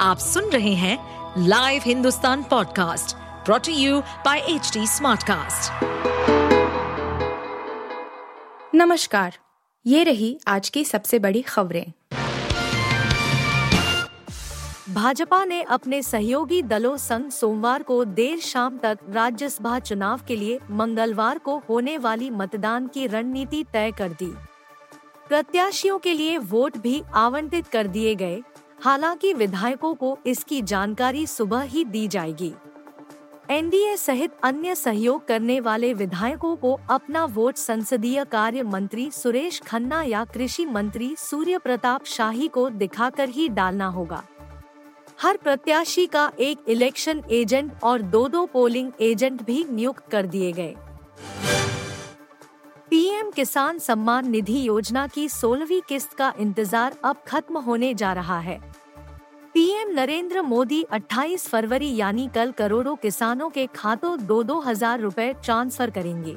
आप सुन रहे हैं live Hindustan podcast brought to you by H Smartcast. नमस्कार, ये रही आज की सबसे बड़ी खबरें। भाजपा ने अपने सहयोगी दलों संग सोमवार को देर शाम तक राज्यसभा चुनाव के लिए मंगलवार को होने वाली मतदान की रणनीति तय कर दी। प्रत्याशियों के लिए वोट भी आवंटित कर दिए गए। हालाँकि विधायकों को इसकी जानकारी सुबह ही दी जाएगी। एनडीए सहित अन्य सहयोग करने वाले विधायकों को अपना वोट संसदीय कार्य मंत्री सुरेश खन्ना या कृषि मंत्री सूर्य प्रताप शाही को दिखाकर ही डालना होगा। हर प्रत्याशी का एक इलेक्शन एजेंट और दो दो पोलिंग एजेंट भी नियुक्त कर दिए गए। पीएम किसान सम्मान निधि योजना की सोलहवीं किस्त का इंतज़ार अब खत्म होने जा रहा है। पीएम नरेंद्र मोदी 28 फरवरी यानी कल करोड़ों किसानों के खातों दो दो हज़ार रूपए ट्रांसफ़र करेंगे।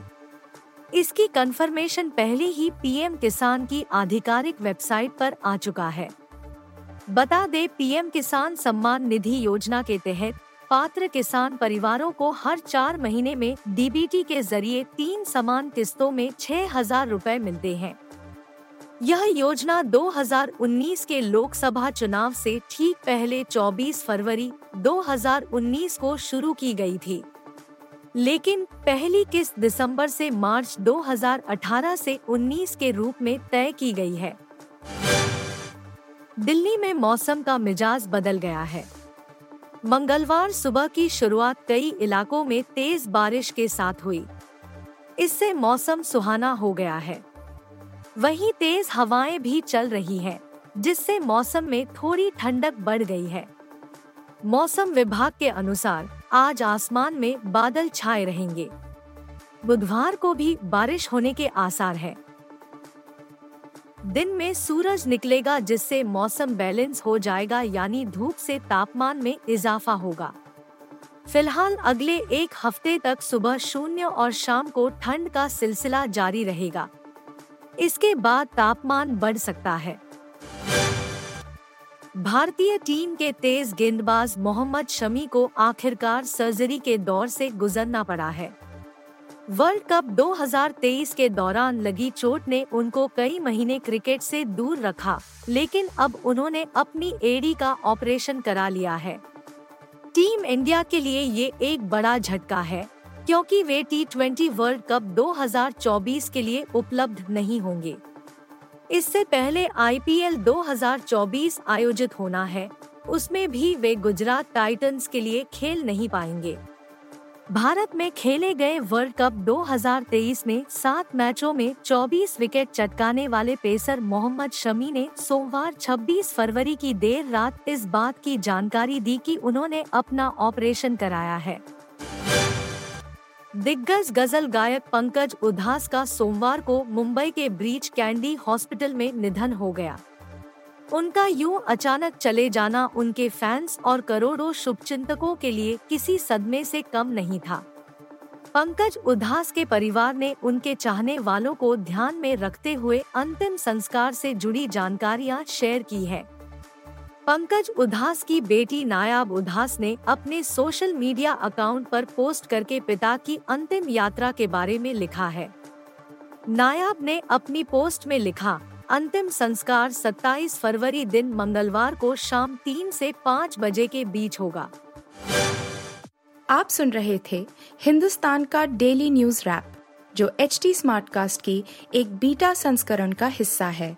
इसकी कंफर्मेशन पहले ही पीएम किसान की आधिकारिक वेबसाइट पर आ चुका है। बता दे, पीएम किसान सम्मान निधि योजना के तहत पात्र किसान परिवारों को हर चार महीने में डीबीटी के ज़रिए तीन समान किस्तों में छह हज़ार रूपए मिलते हैं। यह योजना 2019 के लोकसभा चुनाव से ठीक पहले 24 फरवरी 2019 को शुरू की गई थी। लेकिन पहली किस्त दिसंबर से मार्च 2018 से 19 के रूप में तय की गई है। दिल्ली में मौसम का मिजाज बदल गया है। मंगलवार सुबह की शुरुआत कई इलाकों में तेज बारिश के साथ हुई। इससे मौसम सुहाना हो गया है। वहीं तेज हवाएँ भी चल रही हैं, जिससे मौसम में थोड़ी ठंडक बढ़ गई है। मौसम विभाग के अनुसार आज आसमान में बादल छाए रहेंगे। बुधवार को भी बारिश होने के आसार है। दिन में सूरज निकलेगा जिससे मौसम बैलेंस हो जाएगा यानी धूप से तापमान में इजाफा होगा। फ़िलहाल अगले एक हफ़्ते तक सुबह शून्य और शाम को ठंड का सिलसिला जारी रहेगा। इसके बाद तापमान बढ़ सकता है। भारतीय टीम के तेज गेंदबाज मोहम्मद शमी को आखिरकार सर्जरी के दौर से गुजरना पड़ा है। वर्ल्ड कप 2023 के दौरान लगी चोट ने उनको कई महीने क्रिकेट से दूर रखा, लेकिन अब उन्होंने अपनी एडी का ऑपरेशन करा लिया है। टीम इंडिया के लिए ये एक बड़ा झटका है। क्योंकि वे टी ट्वेंटी वर्ल्ड कप 2024 के लिए उपलब्ध नहीं होंगे। इससे पहले आईपीएल 2024 आयोजित होना है। उसमें भी वे गुजरात टाइटंस के लिए खेल नहीं पाएँगे। भारत में खेले गए वर्ल्ड कप 2023 में सात मैचों में 24 विकेट चटकाने वाले पेसर मोहम्मद शमी ने सोमवार 26 फरवरी की देर रात इस बात की जानकारी दी कि उन्होंने अपना ऑपरेशन कराया है। दिग्गज गज़ल गायक पंकज उधास का सोमवार को मुंबई के ब्रीच कैंडी हॉस्पिटल में निधन हो गया। उनका यूँ अचानक चले जाना उनके फैंस और करोड़ों शुभचिंतकों के लिए किसी सदमे से कम नहीं था। पंकज उधास के परिवार ने उनके चाहने वालों को ध्यान में रखते हुए अंतिम संस्कार से जुड़ी जानकारियाँ शेयर की है। पंकज उधास की बेटी नायाब उधास ने अपने सोशल मीडिया अकाउंट पर पोस्ट करके पिता की अंतिम यात्रा के बारे में लिखा है। नायाब ने अपनी पोस्ट में लिखा, अंतिम संस्कार 27 फरवरी दिन मंगलवार को शाम तीन से पाँच बजे के बीच होगा। आप सुन रहे थे हिंदुस्तान का डेली न्यूज़ रैप, जो एच टी स्मार्ट कास्ट की एक बीटा संस्करण का हिस्सा है।